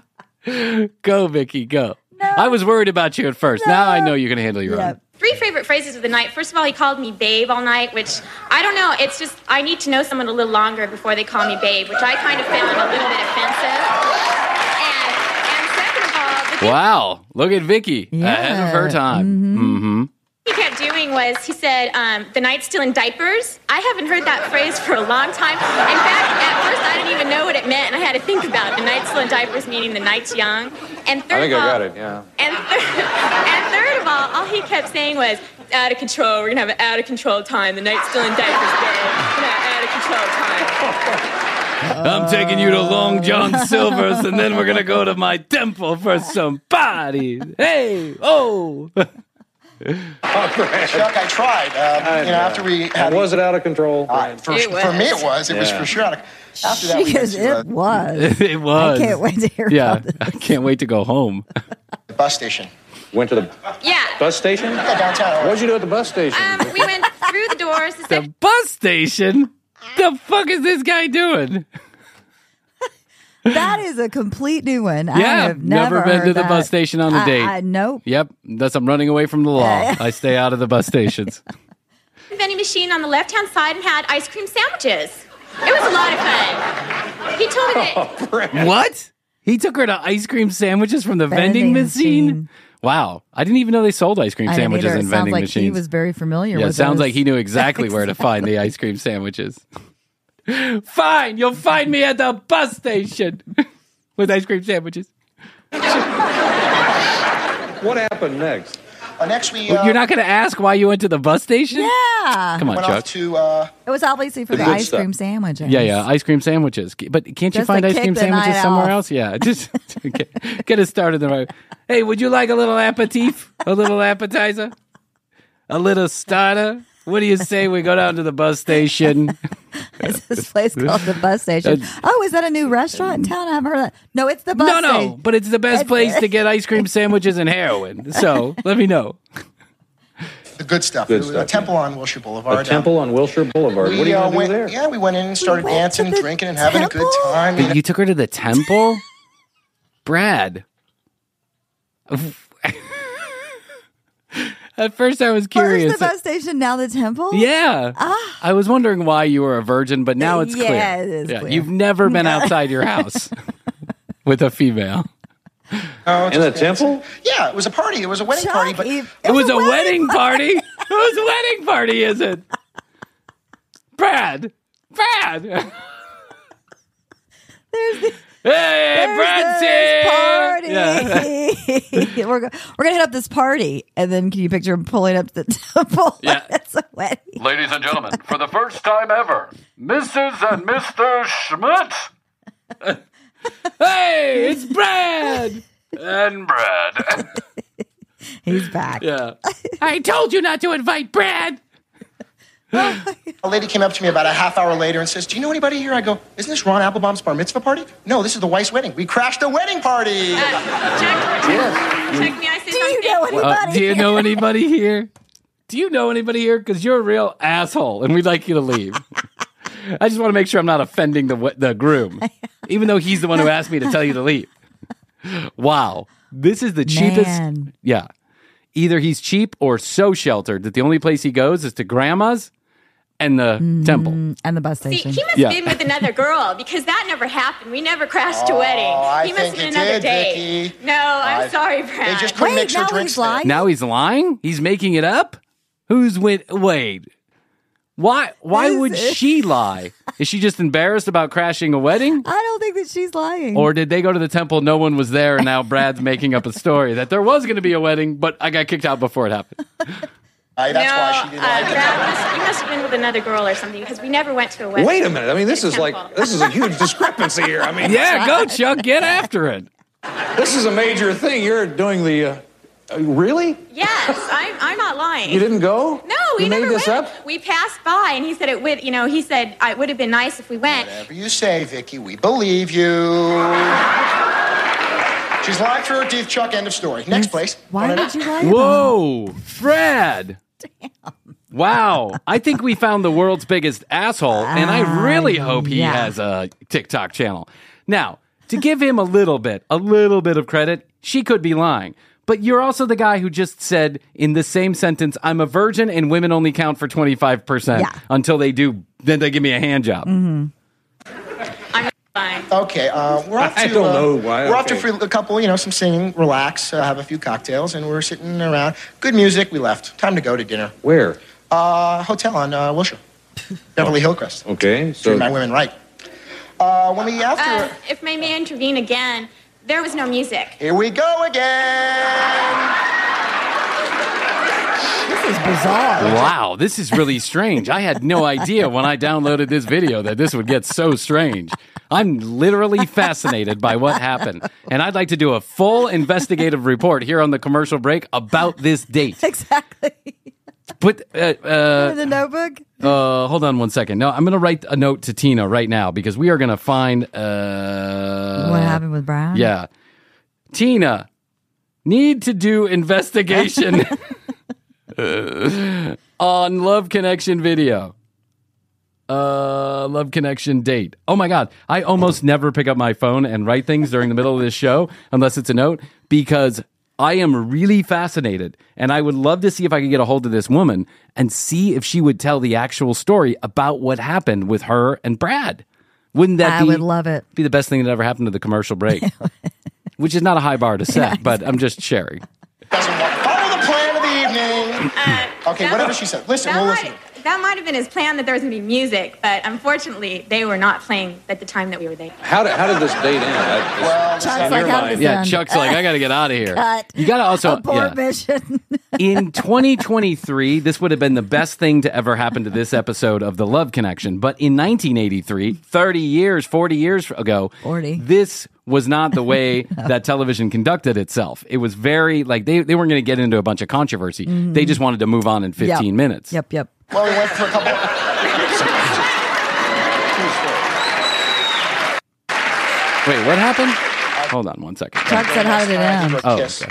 Go, Vicki, go. I was worried about you at first. Now I know you can handle your own. Three favorite phrases of the night. First of all, he called me babe all night, which I don't know. It's just I need to know someone a little longer before they call me babe, which I kind of found a little bit offensive. And, and second of all, Wow, look at Vicki ahead of her time. Mm-hmm. he kept was he said, um, "The night's still in diapers." I haven't heard that phrase for a long time. In fact, at first I didn't even know what it meant, and I had to think about it. The night's still in diapers, meaning the night's young. And third I think of I got it, yeah. And, th- and third of all, all he kept saying was, out of control. We're gonna have an out of control time. The night's still in diapers, babe. We're gonna have out of control time." I'm taking you to Long John Silver's, and then we're gonna go to my temple for some parties. Hey, oh. Chuck, I tried. Um, you know, after we had was it out of control? Uh, for, for me, it was. was. It was for sure. Out of, after that, we She to uh, it was. it was. I can't wait to hear Yeah, about this. I can't wait to go home. the bus station. Went to the Yeah. bus station? Yeah, downtown. What'd you do at the bus station? Um, we went through the doors. The The bus station? The fuck is this guy doing? That is a complete new one. I Yeah, have never, been to the that. bus station on a I- date. I, nope. Yep, thus I'm running away from the law. I stay out of the bus stations. vending machine on the left-hand side and had ice cream sandwiches. It was a lot of fun. He told me that. Oh, what? He took her to ice cream sandwiches from the vending, Vending machine? machine. Wow, I didn't even know they sold ice cream I sandwiches in vending like machines. he was very familiar yeah, it sounds those. like he knew exactly where to find the ice cream sandwiches. Fine, you'll find me at the bus station with ice cream sandwiches. what happened next? Uh, next, we. Well, Uh, You're not going to ask why you went to the bus station? Yeah. Come on, went Chuck. off to. Uh, It was obviously for The the, ice stuff. cream sandwiches. Yeah, yeah, ice cream sandwiches. But can't you find ice cream sandwiches somewhere off. else? Yeah, just get, get us started the right. Hey, would you like a little aperitif? A little appetizer? A little starter? What do you say we go down to the bus station? Is this place called the bus station? Uh, oh, is that a new restaurant in uh, town? I haven't heard of that. No, it's the bus no, no, station. but it's the best place to get ice cream sandwiches and heroin. So let me know. the good stuff. Good stuff, a temple um, on Wilshire Boulevard. A temple on Wilshire Boulevard. We, what are you uh, going to do there? Yeah, we went in and started went to dancing, the drinking, and having a good time. You know? You took her to the temple? Brad. At first, I was curious. First the bus station, now the temple. Yeah. ah. I was wondering why you were a virgin, but now it's clear. Yeah, it is clear. You've never been outside your house with a female. Oh, In just a dancing. temple? Yeah, it was a party. It was a wedding Chuck, party, but you- It was a wedding party. Whose wedding party is it? Brad. Brad. There's the, Hey, Brad's here. party. Yeah. we're, go- we're gonna hit up this party, and then can you picture him pulling up to the temple? Yeah. it's a wedding. Ladies and gentlemen, for the first time ever, Mrs. and Mr. Schmidt. hey, it's Brad. And Brad. He's back. yeah. I told you not to invite Brad. A lady came up to me about a half hour later and says, "Do you know anybody here?" I go, "Isn't this Ron Applebaum's bar mitzvah party?" No, this is the Weiss wedding. We crashed a wedding party. Chuck, Chuck, may I say Do you know anybody? Uh, do you know anybody here? Do you know anybody here? Because you're a real asshole, and we'd like you to leave. I just want to make sure I'm not offending the the groom, even though he's the one who asked me to tell you to leave. Wow, this is the cheapest. Man. Yeah, either he's cheap or so sheltered that the only place he goes is to grandma's and the temple. Mm, and the bus station. See, he must Yeah. have been with another girl because that never happened. We never crashed a Oh, wedding. I he must think have been it another did, date. Vicki. No, I'm I- sorry, Brad. They just couldn't Wait, mix her now drinks. he's lying? Now he's lying. He's making it up. Who's with? Wait, why? Why Is would it- she lie? Is she just embarrassed about crashing a wedding? I don't think that she's lying. Or did they go to the temple? No one was there, and now Brad's making up a story that there was going to be a wedding, but I got kicked out before it happened. Aye, that's no, why she didn't uh, like it. Brad, you must have been with another girl or something because we never went to a wedding. Wait a minute. I mean, this at is like this is a huge discrepancy here. I mean, Yeah, go Chuck, get after it. this is a major thing. You're doing the. Uh, uh, really? Yes, I'm, I'm not lying. You didn't go? No, we you never made this went. up. We passed by, and he said it would. You know, he said it would have been nice if we went. Whatever you say, Vicki, we believe you. She's lying through her teeth, Chuck. End of story. Next place. Why Wanna would know? you lie? about Whoa, Brad. Wow, I think we found the world's biggest asshole, and I really um, hope he yeah. has a TikTok channel. Now, to give him a little bit, a little bit of credit, she could be lying. But you're also the guy who just said in the same sentence, I'm a virgin and women only count for 25% Yeah. until they do, then they give me a hand job. I'm not lying. Okay, uh, we're off to. I don't uh, know why, We're off to okay. free, a couple, you know, some singing, relax, uh, have a few cocktails, and we're sitting around. Good music. We left. Time to go to dinner. Where? Uh, hotel on uh, Wilshire, Beverly Hillcrest. Okay, Treat so my women right. Uh, when we after, Uh, if I may intervene again, there was no music. here we go again. This is bizarre. Wow, this is really strange. I had no idea when I downloaded this video that this would get so strange. I'm literally fascinated by what happened. And I'd like to do a full investigative report here on the commercial break about this date. Exactly. But uh, uh, In the notebook. uh, hold on one second. No, I'm going to write a note to Tina right now because we are going to find. Uh, what happened with Brown? Yeah. Tina, need to do investigation on Love Connection video. Uh, Love Connection date. Oh my God. I almost never pick up my phone and write things during the middle of this show unless it's a note because I am really fascinated and I would love to see if I could get a hold of this woman and see if she would tell the actual story about what happened with her and Brad. Wouldn't that I be, would love it. be the best thing that ever happened to the commercial break? Which is not a high bar to set, but I'm just sharing. Doesn't want follow the plan of the evening. Uh, Okay, that- whatever she said. Listen, that we'll might- listen. that might have been his plan that there was going to be music, but unfortunately, they were not playing at the time that we were there. How did, how did this date end? I- Well, Chuck's like, how mind. did Yeah, end? Chuck's like, I got to get out of here. Cut. You got to also Abort yeah. mission. in 2023, this would have been the best thing to ever happen to this episode of The Love Connection. But in 1983, 30 years, 40 years ago, 40. this was not the way that television conducted itself. It was very, like, they, they weren't going to get into a bunch of controversy. They just wanted to move on in 15 Mm-hmm. Yep. minutes. Yep, yep. well, we went for a couple. Wait, what happened? Hold on one second. Chuck said, how did it end? Oh, okay.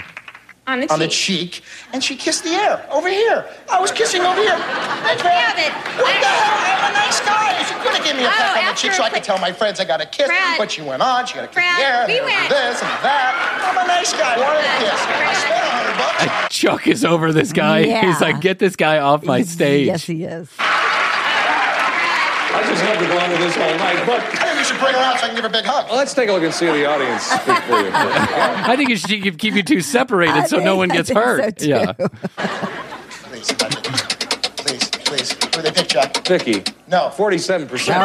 On the on the cheek. cheek, and she kissed the air over here. I was kissing over here. Hey, Brad, Yeah, but what the hell? I'm a nice guy. You could have given me a Oh, peck on the cheek so I could tell my friends I got a kiss. Brad. But she went on. She got a kiss Brad, the air. and we then went- This and that. I'm a nice guy. Wanted a kiss. I spent a hundred bucks. Chuck is over this guy. Yeah. He's like, get this guy off my stage. Yes, he is. I just had to go on with this all night. But I think we should bring her out so I can give her a big hug. let's take a look and see the audience speak for you. I think it should keep keep you two separated so no think- one I gets think so, hurt. too. yeah. Please, please, please. Who they pick, Jack? Vicki, No. 47% picks Vicki.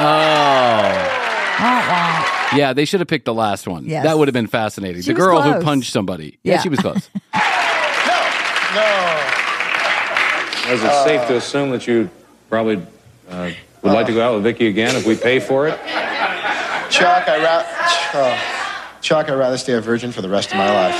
Oh. Wah, wah. Yeah, they should have picked the last one. Yes. That would have been fascinating. She the was girl who close. punched somebody. Yeah, Yeah. she was close. No. No. Is it safe to assume that you probably uh, would like to go out with Vicki again if we pay for it? Chuck, I ra- oh. Chuck, I'd rather stay a virgin for the rest of my life.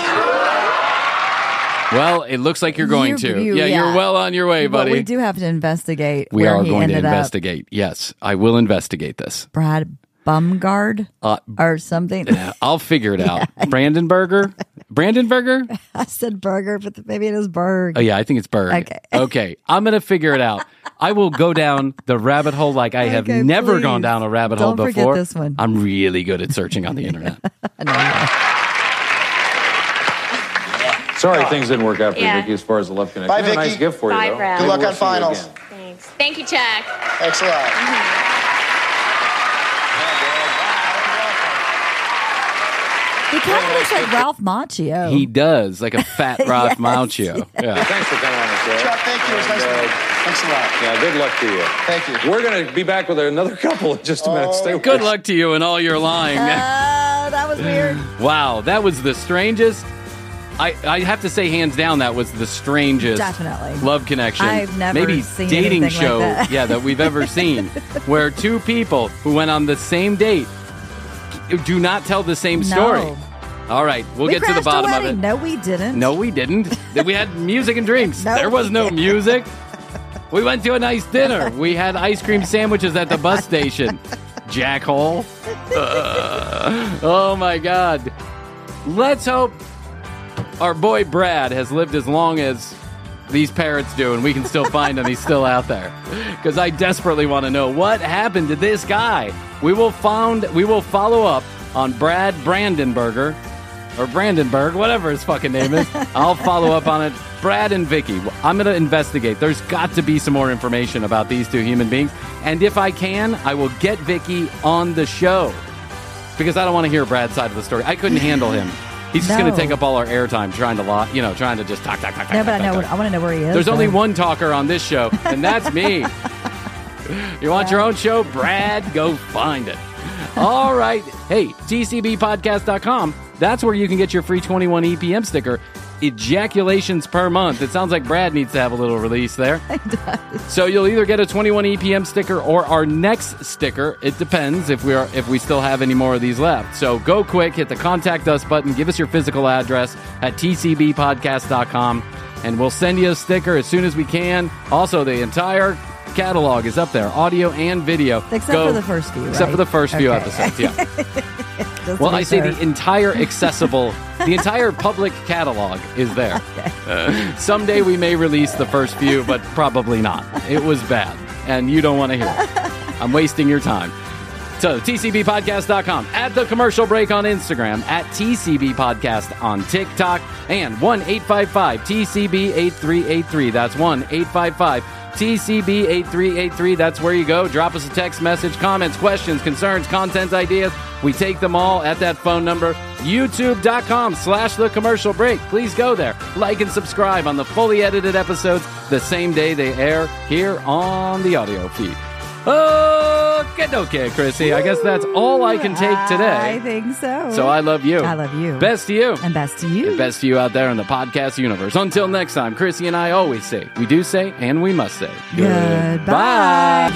well, it looks like you're going You- to. you- yeah, yeah. you're well on your way, But buddy. we do have to investigate We where are he going to ended up. investigate. Yes, I will investigate this. Brad Bumgard Uh, or something. I'll figure it out. Brandon Berger? Brandon Berger? I said burger, but maybe it is Berg. Oh, yeah, I think it's Berg. Okay. Okay. I'm going to figure it out. I will go down the rabbit hole like I have Okay, never please. gone down a rabbit Don't hole forget before. this one. I'm really good at searching on the internet. Sorry things didn't work out for Yeah. you, Vicki, as far as the love connection. Bye, We have a nice gift for Bye, you, though. Brad. Good luck we'll on finals. Thanks. Thank you, Chuck. Thanks a lot. He kind of looks like Ralph Macchio. He does, like a fat Ralph Macchio. Yeah. Thank you for coming on the show. Chuck, thank you. It was nice to meet you. Uh, thanks a lot. Yeah, good luck to you. Thank you. We're going to be back with another couple in just a minute. Stay with Good us. luck to you and all your lying. Oh, that was weird. wow, that was the strangest. I, I have to say, hands down, that was the strangest Definitely. love connection. I've never maybe seen dating anything like show, that. yeah, that we've ever seen, where two people who went on the same date do not tell the same story. No. All right, we'll we get to the bottom of it. No, we didn't. No, we didn't. we had music and drinks. No, there was no music. We went to a nice dinner. We had ice cream sandwiches at the bus station. Jackhole. Uh, oh my God. Let's hope our boy Brad has lived as long as these parrots do and we can still find him. He's still out there. Because I desperately want to know what happened to this guy. We will found we will follow up on Brad Brandenberger or Brandenburg, whatever his fucking name is. I'll follow up on it. Brad and Vicki, I'm going to investigate. There's got to be some more information about these two human beings. And if I can, I will get Vicki on the show because I don't want to hear Brad's side of the story. I couldn't handle him. He's just going to take up all our airtime trying to, lo- you know, trying to just talk, talk, talk, talk. No, but I know. talk. I want to know where he is. There's only one talker on this show, and that's me. you want your own show? Brad, go find it. All right. Hey, tcbpodcast.com. That's where you can get your free 21 EPM sticker. Ejaculations per month. It sounds like Brad needs to have a little release there. So you'll either get a 21 EPM sticker or our next sticker. It depends if we are if we still have any more of these left. So go quick, hit the contact us button, give us your physical address at tcbpodcast.com and we'll send you a sticker as soon as we can. Also, the entire catalog is up there, audio and video. Except Go- for the first few, Except for the first few Okay. episodes, yeah. Well, I say the entire accessible, the entire public catalog is there. Uh, someday we may release the first few, but probably not. It was bad, and you don't want to hear it. I'm wasting your time. So, tcbpodcast.com, at the commercial break on Instagram, at TCB Podcast on TikTok, and 1 855 TCB 8383. That's 1 855 TCB8383. That's where you go. Drop us a text message, comments, questions, concerns, content ideas. We take them all at that phone number. YouTube.com slash the commercial break. Please go there. Like and subscribe on the fully edited episodes the same day they air here on the audio feed. Okay, okay, Krissy. I guess that's all I can take today. I think so. So I love you. I love you. Best to you. And best to you. And best to you out there in the podcast universe. Until next time, Krissy and I always say, we do say, and we must say, Goodbye.